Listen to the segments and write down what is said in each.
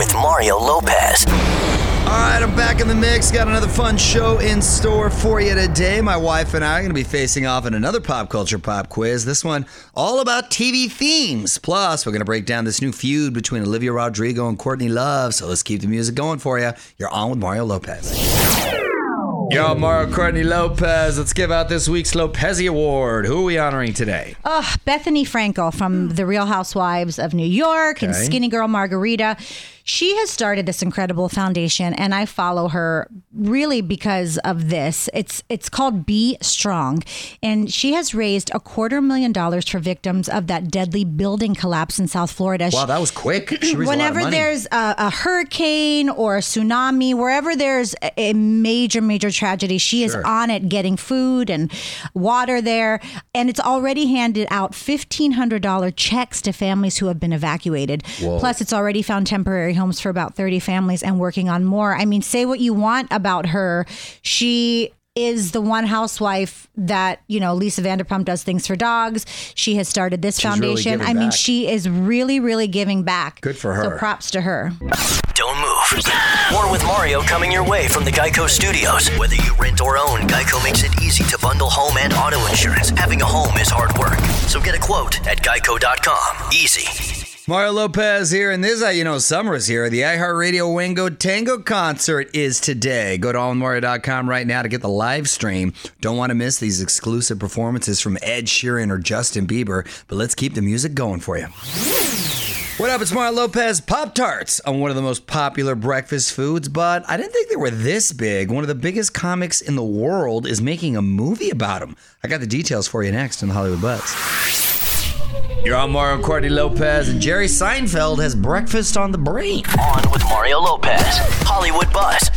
with Mario Lopez. All right, I'm back in the mix. Got another fun show in store for you today. My wife and I are going to be facing off in another pop culture pop quiz. This one all about TV themes. Plus, we're going to break down this new feud between Olivia Rodrigo and Courtney Love. So let's keep the music going for you. You're on with Mario Lopez. Yo, Mario Courtney Lopez. Let's give out this week's Lopez Award. Who are we honoring today? Oh, Bethenny Frankel from hmm. The Real Housewives of New York and Skinny Girl Margarita. She has started this incredible foundation, and I follow her really because of this. It's it's called Be Strong, and she has raised a quarter million dollars for victims of that deadly building collapse in South Florida. Wow, that was quick. She raised a lot of Whenever there's a, a hurricane or a tsunami, wherever there's a- major, major tragedy, she is on it getting food and water there. And it's already handed out $1,500 checks to families who have been evacuated. Plus, it's already found temporary homes for about 30 families and working on more. I mean, say what you want about her. She is the one housewife that, you know, Lisa Vanderpump does things for dogs. She has started this really foundation. giving I mean, back. she is really, really giving back. Good for her. So her. props to her. Don't move. More with Mario coming your way from the Geico Studios. Whether you rent or own, Geico makes it easy to bundle home and auto insurance. Having a home is hard work. So get a quote at geico.com. Easy. Mario Lopez here, and this is how you know summer is here. The iHeartRadio Wango Tango concert is today. Go to allmario.com right now to get the live stream. Don't want to miss these exclusive performances from Ed Sheeran or Justin Bieber, but let's keep the music going for you. What up? It's Mario Lopez. Pop Tarts on one of the most popular breakfast foods, but I didn't think they were this big. One of the biggest comics in the world is making a movie about them. I got the details for you next in the Hollywood Buzz. You're on Mario Courtney Lopez, and Jerry Seinfeld has breakfast on the brain. On with Mario Lopez. Hollywood Buzz.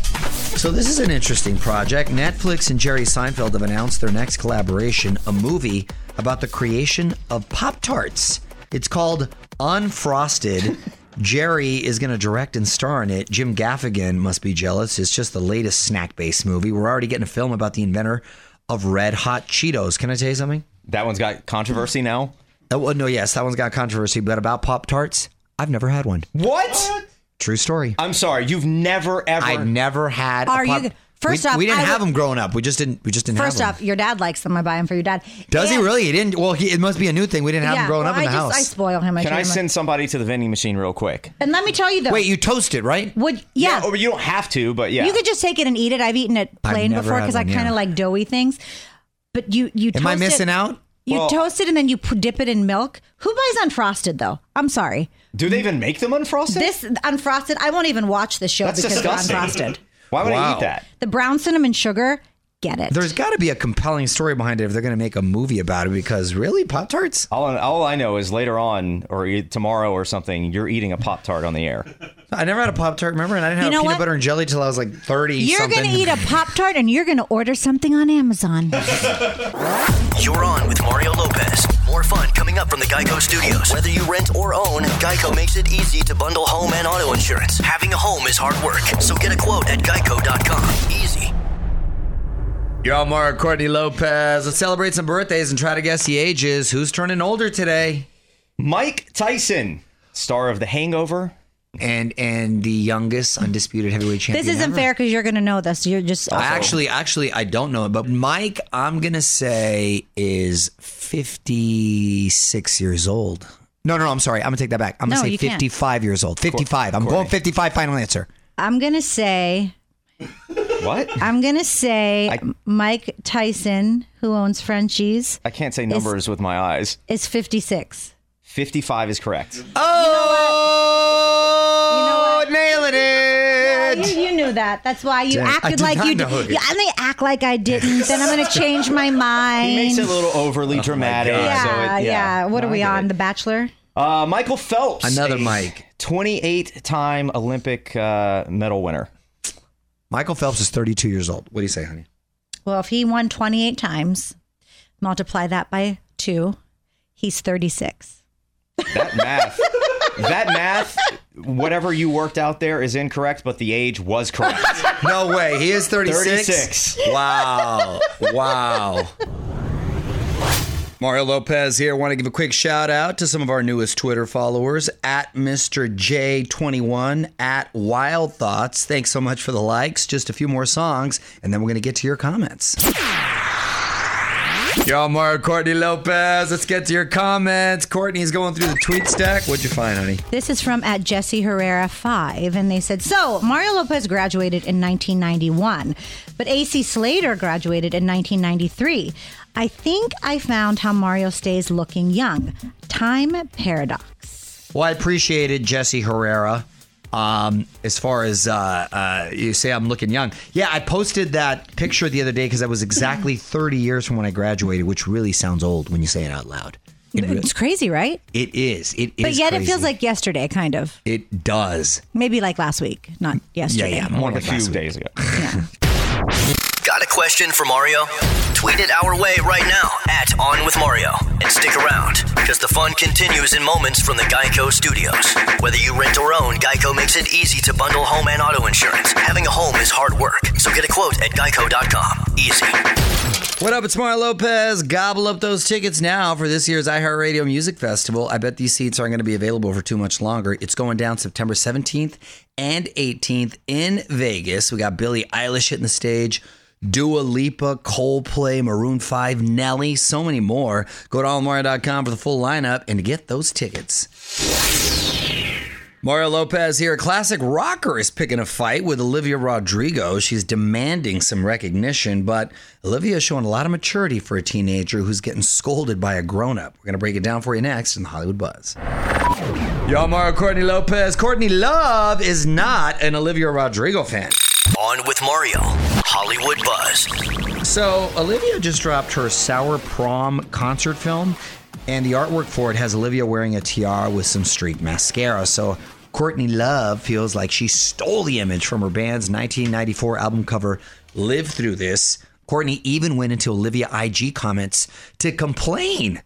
So this is an interesting project. Netflix and Jerry Seinfeld have announced their next collaboration, a movie about the creation of Pop Tarts. It's called Unfrosted. Jerry is going to direct and star in it. Jim Gaffigan must be jealous. It's just the latest snack-based movie. We're already getting a film about the inventor of Red Hot Cheetos. Can I tell you something? That one's got controversy now. Oh, well, no, yes, that one's got controversy. But about Pop Tarts, I've never had one. What? True story. I'm sorry, you've never ever. I never had. Are a pop- you- first we, off, we didn't I have would- them growing up. We just didn't. We just didn't First have off, them. your dad likes them. I buy them for your dad. Does he And- really? He didn't. Well, he, it must be a new thing. We didn't have yeah, them growing well, up in I the just, house. I spoil him. I Can treat I him- send somebody to the vending machine real quick? And let me tell you though. Wait, you toast it, right? would yeah. Oh, you don't have to, but yeah. You could just take it and eat it. I've eaten it I've plain never before had because I one, kind of yeah. like doughy things. But you you Am I toast missing it, out? You Well- toast it and then you dip it in milk. Who buys unfrosted though? I'm sorry. Do they even make them unfrosted? This unfrosted. I won't even watch the show That's because disgusting. they're unfrosted. Why would I eat that? The brown cinnamon sugar. Get it. There's got to be a compelling story behind it if they're going to make a movie about it. Because really, Pop Tarts? All, all I know is later on or tomorrow or something, you're eating a Pop Tart on the air. I never had a Pop Tart. Remember, and I didn't have You know peanut what? butter and jelly till I was like thirty. You're gonna eat a pop tart and you're gonna order something on Amazon. You're on with Mario Lopez. More fun coming up from the Geico Studios. Whether you rent or own, Geico makes it easy to bundle home and auto insurance. Having a home is hard work. So get a quote at geico.com. Easy. You're on Mario Courtney Lopez. Let's celebrate some birthdays and try to guess the ages. Who's turning older today? Mike Tyson, star of The Hangover. And and the youngest undisputed heavyweight champion. this isn't ever. fair because you're gonna know this. You're just I actually, actually, I don't know it, but Mike, I'm gonna say is 56 years old. No, no, no. I'm sorry. I'm gonna take that back. I'm gonna No, say you can't. 55 years old. 55. I'm going 55. Final answer. I'm gonna say What? I'm gonna say I- Mike Tyson, who owns Frenchies, I can't say numbers with my eyes. is 56. 55 is correct. Oh, You know what? nailing it. You, you knew that. That's why you Dang, acted like you did. it. Yeah, and they act like I didn't. then I'm gonna change my mind. He makes it a little overly dramatic. God. so yeah, it- yeah, What No, are we on? it. The Bachelor. Uh, Michael Phelps. Another Mike. 28 time Olympic uh, medal winner. Michael Phelps is 32 years old. What do you say, honey? Well, if he won 28 times, multiply that by two, he's 36. That math. that math, whatever you worked out there is incorrect, but the age was correct. No way. He is 36. 36. Wow. Wow. Mario Lopez here. Want to give a quick shout out to some of our newest Twitter followers at Mr. J21 at Wild Thoughts. Thanks so much for the likes. Just a few more songs, and then we're going to get to your comments. Yo, Mario Courtney Lopez. Let's get to your comments. Courtney's going through the tweet stack. What'd you find, honey? This is from at Jesse Herrera 5, and they said, So, Mario Lopez graduated in 1991, but AC Slater graduated in 1993. I think I found how Mario stays looking young. Time paradox. Well, I appreciated Jesse Herrera. Um, as far as uh, uh, you say, I'm looking young. Yeah, I posted that picture the other day because I was exactly 30 years from when I graduated, which really sounds old when you say it out loud. It, re- It's crazy, right? it is. It is. But yet it feels like yesterday, kind of. it does. Maybe like last week, not yesterday. yeah, yeah more Like a like last few week. days ago. Got a question for Mario? Tweet it our way right now at On With Mario. And stick around, because the fun continues in moments from the Geico Studios. Whether you rent or own, Geico makes it easy to bundle home and auto insurance. Having a home is hard work, so get a quote at geico.com. Easy. What up? It's Mario Lopez. Gobble up those tickets now for this year's iHeartRadio Music Festival. I bet these seats aren't going to be available for too much longer. It's going down September 17th and 18th in Vegas. We got Billie Eilish hitting the stage. Dua Lipa, Coldplay, Maroon 5, Nelly, so many more. Go to allmario.com for the full lineup and to get those tickets. Mario Lopez here. A classic rocker is picking a fight with Olivia Rodrigo. She's demanding some recognition, but Olivia is showing a lot of maturity for a teenager who's getting scolded by a grown up. We're going to break it down for you next in the Hollywood Buzz. Y'all, Mario Courtney Lopez. Courtney Love is not an Olivia Rodrigo fan. On with Mario. Hollywood Buzz. So, Olivia just dropped her Sour Prom concert film, and the artwork for it has Olivia wearing a tiara with some streaked mascara. So, Courtney Love feels like she stole the image from her band's 1994 album cover, Live Through This. Courtney even went into Olivia IG comments to complain.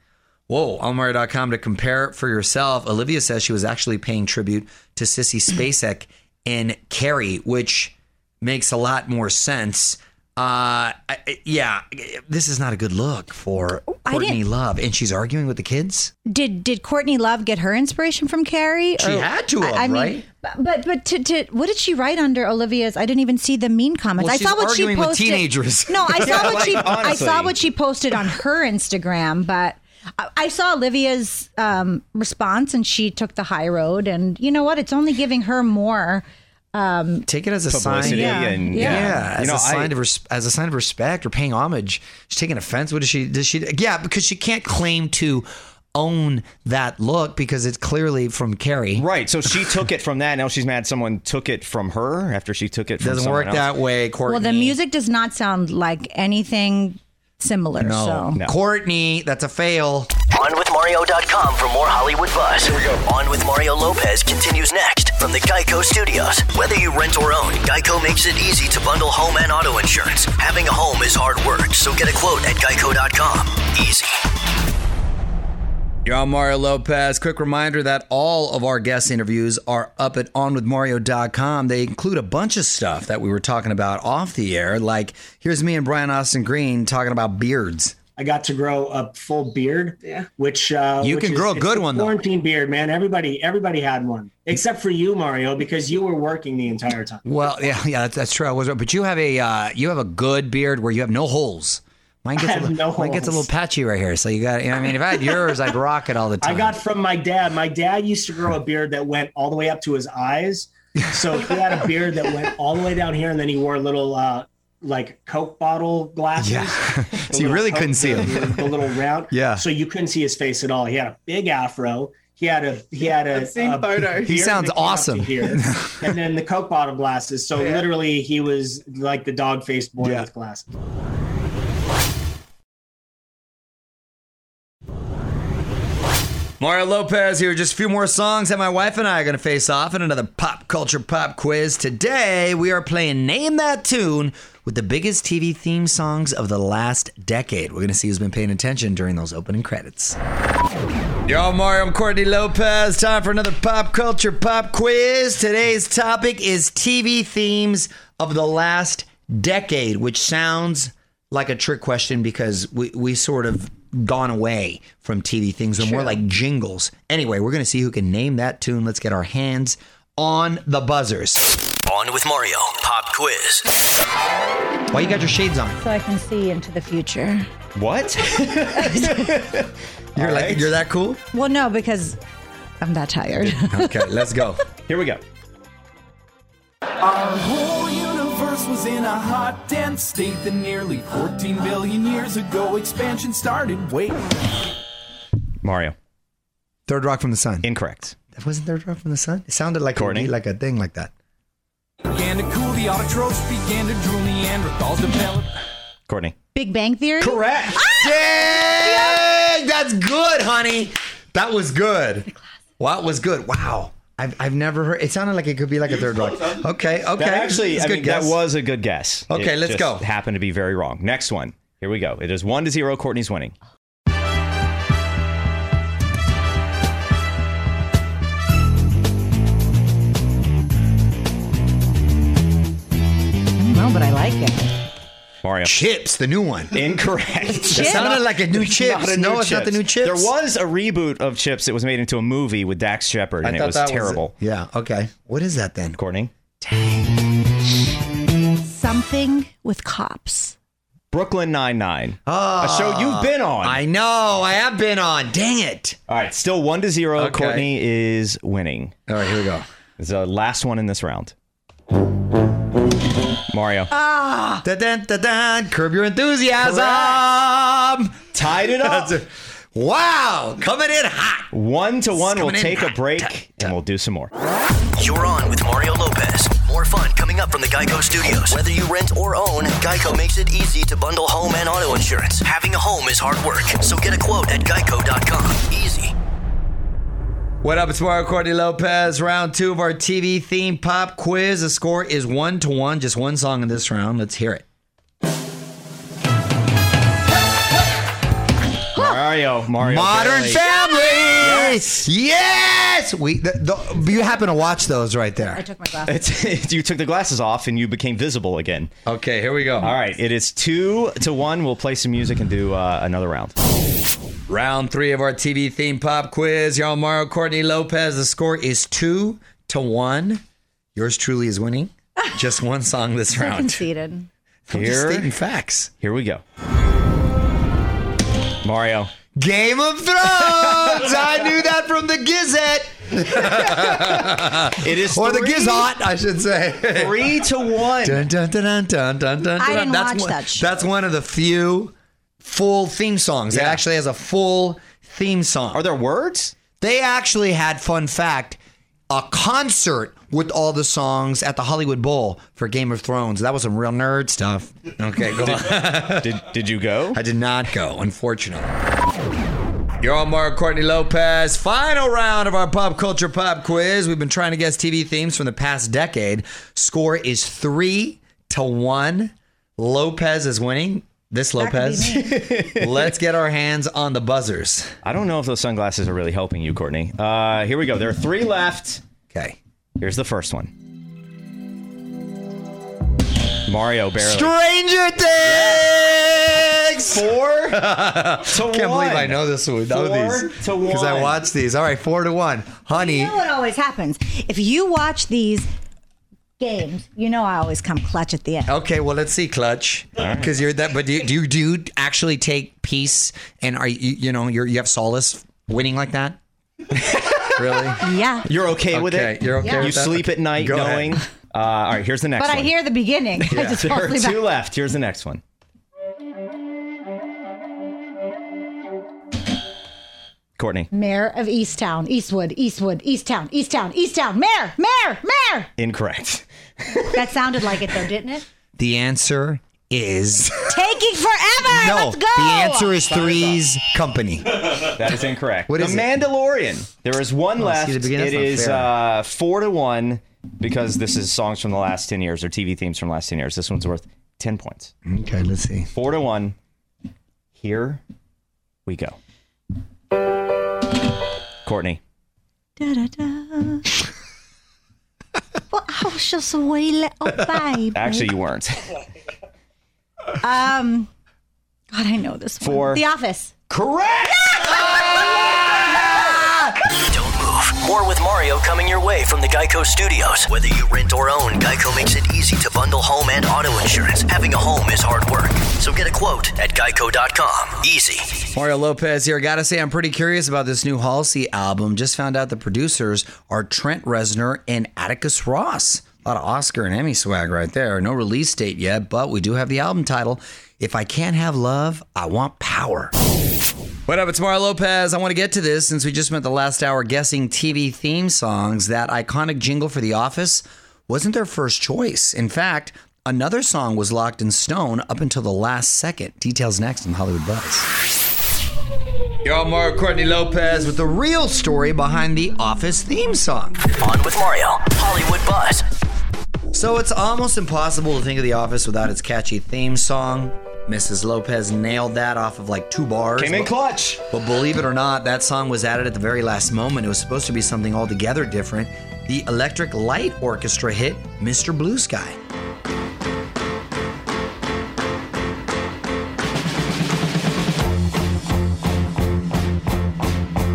Whoa, Almari.com to compare for yourself. Olivia says she was actually paying tribute to Sissy Spacek in Carrie, which makes a lot more sense. Uh, I- yeah, this is not a good look for Courtney Love, and she's arguing with the kids. Did did Courtney Love get her inspiration from Carrie? She had to have, I, I mean, right? but but, but to, to what did she write under Olivia's? I didn't even see the mean comments. Well, I saw what she arguing with posted. teenagers. No, I saw Yeah, what like, she I saw what she posted on her Instagram, but. I- I saw Olivia's um, response, and she took the high road. And you know what? It's only giving her more. Um, Take it as a sign. Yeah. and Yeah. Yeah, as You know, a sign I- of res- as a sign of respect or paying homage. She's taking offense. What does she? Does she? Yeah, because she can't claim to own that look because it's clearly from Carrie. Right. So she took it from that. Now she's mad someone took it from her after she took it from Doesn't someone work else. that way, Courtney. Well, the music does not sound like anything similar. No. So. No. Courtney, that's a fail. OnWithMario.com for more Hollywood buzz. Here we go. On with Mario Lopez continues next from the Geico Studios. Whether you rent or own, Geico makes it easy to bundle home and auto insurance. Having a home is hard work, so get a quote at geico.com. Easy. You're on Mario Lopez. Quick reminder that all of our guest interviews are up at onwithmario.com. They include a bunch of stuff that we were talking about off the air. Like, here's me and Brian Austin Green talking about beards. I got to grow a full beard. Yeah. Which uh, You which can is- grow a good the one, though. Quarantine beard, man. Everybody, everybody had one except for you, Mario, because you were working the entire time. Well, yeah, yeah, that's, that's true. I was, but you have a uh, you have a good beard where you have no holes. Mine gets, I a, have little, no mine gets a little patchy right here. So you got, you know, I mean, if I had yours, I'd rock it all the time. I got from my dad. My dad used to grow a beard that went all the way up to his eyes. So he had a beard that went all the way down here, and then he wore little uh, like Coke bottle glasses. Yeah. So you really Coke- couldn't see the, him. The, the little round. Yeah. So you couldn't see his face at all. He had a big afro. He had a he had a, I've seen a photos. He sounds that came up to awesome. here, and then the Coke bottle glasses. So Yeah. literally, he was like the dog faced boy Yeah. with glasses. Mario Lopez here. Just a few more songs that my wife and I are going to face off in another pop culture pop quiz. Today, we are playing Name That Tune with the biggest TV theme songs of the last decade. We're going to see who's been paying attention during those opening credits. Yo, Mario, I'm Courtney Lopez. Time for another pop culture pop quiz. Today's topic is TV themes of the last decade, which sounds like a trick question because we, we sort of gone away from TV things. They're more like jingles. Anyway, we're going to see who can name that tune. Let's get our hands on the buzzers. On with Mario. Pop quiz. Why you got your shades on? So I can see into the future. What? You're like right. you're that cool? Well, no, because I'm that tired. Okay, let's go. Here we go. Our whole universe was in a hot, dense state that nearly 14 billion years ago expansion started. Wait. Mario. Third rock from the sun. Incorrect. That wasn't third rock from the sun. It sounded like Courtney? it would be like a thing like that. Began to cool, the autotrophs began to drool, Neanderthals developed. Courtney. Big Bang Theory. Correct. Ah! Dang, that's good, honey. That was good. What was good? Wow. I've, I've never heard. It sounded like it could be like a third rock. Okay, okay. That actually, It's a I good mean, guess. that was a good guess. Okay, It let's just go. Happened to be very wrong. Next one. Here we go. It is one to zero. Courtney's winning. No, but I like it. Mario. Chips, the new one. Incorrect. It sounded like a new It's Chips. not a no, new it's not the new Chips. There was a reboot of Chips that was made into a movie with Dax Shepard, and I it thought was that terrible. yeah. Okay. What is that then? Courtney. Something with cops. Brooklyn Nine Nine. Ah. a show you've been on. I know. I have been on. Dang it. All right, still one to zero. Okay. Courtney is winning. All right, here we go. It's the last one in this round. Mario. Ah. Da da da da. Curb your enthusiasm. Tied it up. That's it. Wow, coming in hot. One to one. We'll coming in take a hot. break and we'll do some more. You're on with Mario Lopez. More fun coming up from the Geico Studios. Whether you rent or own, Geico makes it easy to bundle home and auto insurance. Having a home is hard work, so get a quote at geico.com. Easy. What up? It's Mario Courtney Lopez. Round two of our TV theme pop quiz. The score is one to one. Just one song in this round. Let's hear it. Mario. Mario. Modern Family. Yes. Yes. We. The, the, you happen to watch those right there. I took my glasses. It's, you took the glasses off and you became visible again. Okay, here we go. All right, it is two to one. We'll play some music and do uh, another round. Round three of our TV theme pop quiz. Y'all, Mario Courtney Lopez. The score is two to one. Yours truly is winning. Just one song this So round. conceited. I'm just Here, stating facts. here we go. Mario. Game of Thrones. I knew that from the Gizette. It is Or the three- Gizot, I should say. Three to one. Dun, dun, dun, dun, dun, dun, dun, I didn't that's watch one, that show. That's one of the few full theme songs. It actually has a full theme song. Are there words? They actually had, fun fact, a concert with all the songs at the Hollywood Bowl for Game of Thrones. That was some real nerd stuff. Okay, go on. Did Did you go? I did not go, unfortunately. You're on Mark Courtney Lopez. Final round of our pop culture pop quiz. We've been trying to guess TV themes from the past decade. Score is three to one. Lopez is winning. This Lopez. Let's get our hands on the buzzers. I don't know if those sunglasses are really helping you, Courtney. Uh, here we go. There are three left. Okay. Here's the first one. Mario barely. Stranger Things. Four to Can't believe I know this one. Know Four these to one. because I watched these. All right, four to one. Honey, You know what always happens? If you watch these games, you know I always come clutch at the end. Okay, well, let's see, Clutch, because you're that. But do you, do you do you actually take peace and are you you know you're you have solace winning like that? really? Yeah. You're okay with Okay, it. you're okay Yeah. You with that? sleep at night Go ahead. knowing. Uh, all right, here's the next one. But one. I hear the beginning. I just there are two back. left. Here's the next one. Courtney, Mayor of Easttown, Eastwood, Eastwood, Easttown, Easttown, Easttown, Mayor, Mayor, Mayor. incorrect. That sounded like it though, didn't it? The answer is Taking forever. no. Let's go. The answer is Three's Company. That is incorrect. What the is it? Mandalorian. There is one Oh, left. see, the beginning- it that's is not fair. uh, four to one because this is songs from the last ten years or TV themes from the last ten years. This one's worth ten points. Okay, let's see. Four to one. Here we go. Courtney. Da-da-da. well, I was just a wee little baby. Actually, you weren't. Um, God, I know this one. Four. The Office. Correct. More with Mario coming your way from the Geico Studios. Whether you rent or own, Geico makes it easy to bundle home and auto insurance. Having a home is hard work. So get a quote at geico.com. Easy. Mario Lopez here. Gotta say, I'm pretty curious about this new Halsey album. Just found out the producers are Trent Reznor and Atticus Ross. A lot of Oscar and Emmy swag right there. No release date yet, but we do have the album title. If I can't have love, I want power. What up? It's Mario Lopez. I want to get to this since we just spent the last hour guessing TV theme songs. That iconic jingle for The Office wasn't their first choice. In fact, another song was locked in stone up until the last second. Details next on Hollywood Buzz. You're all Mario Courtney Lopez with the real story behind the Office theme song. On with Mario. Hollywood Buzz. So it's almost impossible to think of The Office without its catchy theme song. Mrs. Lopez nailed that off of like two bars. Came in but- clutch. But believe it or not, that song was added at the very last moment. It was supposed to be something altogether different. The Electric Light Orchestra hit Mr. Blue Sky.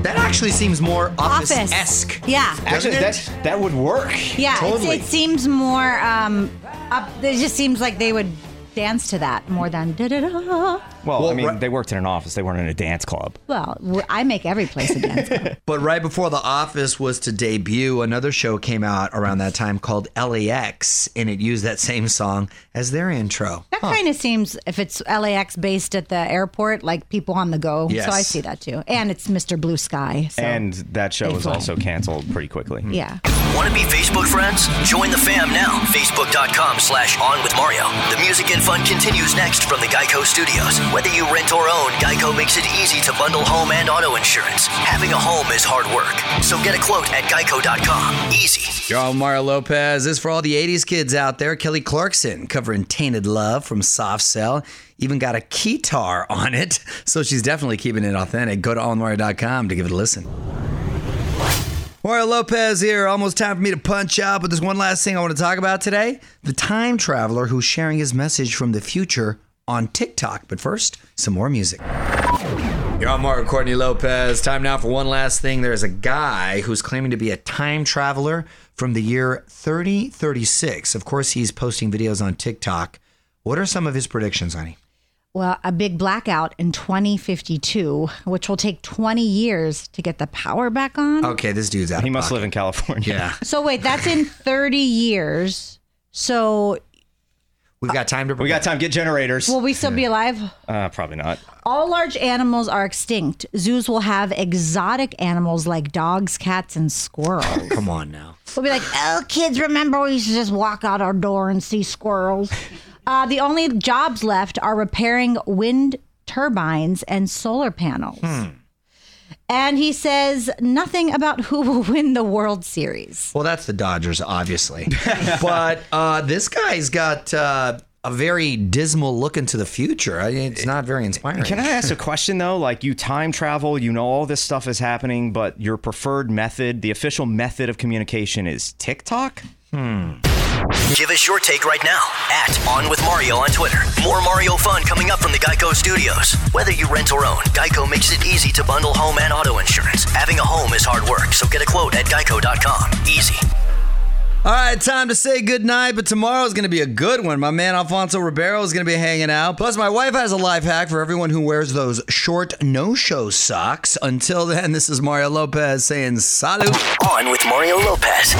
That actually seems more Office. Office esque. Yeah. Actually, that that would work. Yeah, Totally. it seems more um up it just seems like they would dance to that more than da da da. Well, Well, I mean, right- they worked in an office. They weren't in a dance club. Well, I make every place a dance. club. But right before The Office was to debut, another show came out around that time called LAX, and it used that same song as their intro. That kind of seems if it's LAX based at the airport, like people on the go. Yes. So I see that too. And it's Mr. Blue Sky. So And that show was fly. also canceled pretty quickly. yeah. Want to be Facebook friends? Join the fam now. Facebook.com slash on with Mario. The music and fun continues next from the Geico Studios. Whether you rent or own, Geico makes it easy to bundle home and auto insurance. Having a home is hard work. So get a quote at geico.com. Easy. You're all Mario Lopez. This is for all the 80s kids out there. Kelly Clarkson covering Tainted Love from Soft Cell. Even got a keytar on it, so she's definitely keeping it authentic. Go to allmario.com to give it a listen. Mario Lopez here. Almost time for me to punch out, but there's one last thing I want to talk about today the time traveler who's sharing his message from the future on TikTok. But first, some more music. You're on Mario Courtney Lopez. Time now for one last thing. There's a guy who's claiming to be a time traveler from the year 3036. Of course, he's posting videos on TikTok. What are some of his predictions, honey? Well, a big blackout in 2052, which will take 20 years to get the power back on. Okay, this dude's out. He of must pocket. live in California. Yeah, So wait, that's in 30 years. So we've got time to. We got time. Get generators. will we still be alive? Uh, probably not. All large animals are extinct. Zoos will have exotic animals like dogs, cats, and squirrels. Come on now. We'll be like, oh, kids, remember we used to just walk out our door and see squirrels. Uh, the only jobs left are repairing wind turbines and solar panels. And he says nothing about who will win the World Series. Well, that's the Dodgers, obviously. but uh, this guy's got uh, a very dismal look into the future. I mean, it's not very inspiring. Can I ask a question though? Like you time travel, you know all this stuff is happening, but your preferred method, the official method of communication is TikTok? Hmm. Give us your take right now at On With Mario on Twitter. More Mario fun coming up from the Geico Studios. Whether you rent or own, Geico makes it easy to bundle home and auto insurance. Having a home is hard work, so get a quote at geico.com. Easy. All right, time to say goodnight, but tomorrow's going to be a good one. My man Alfonso Ribeiro is going to be hanging out. Plus, my wife has a life hack for everyone who wears those short no show socks. Until then, this is Mario Lopez saying salut. On with Mario Lopez.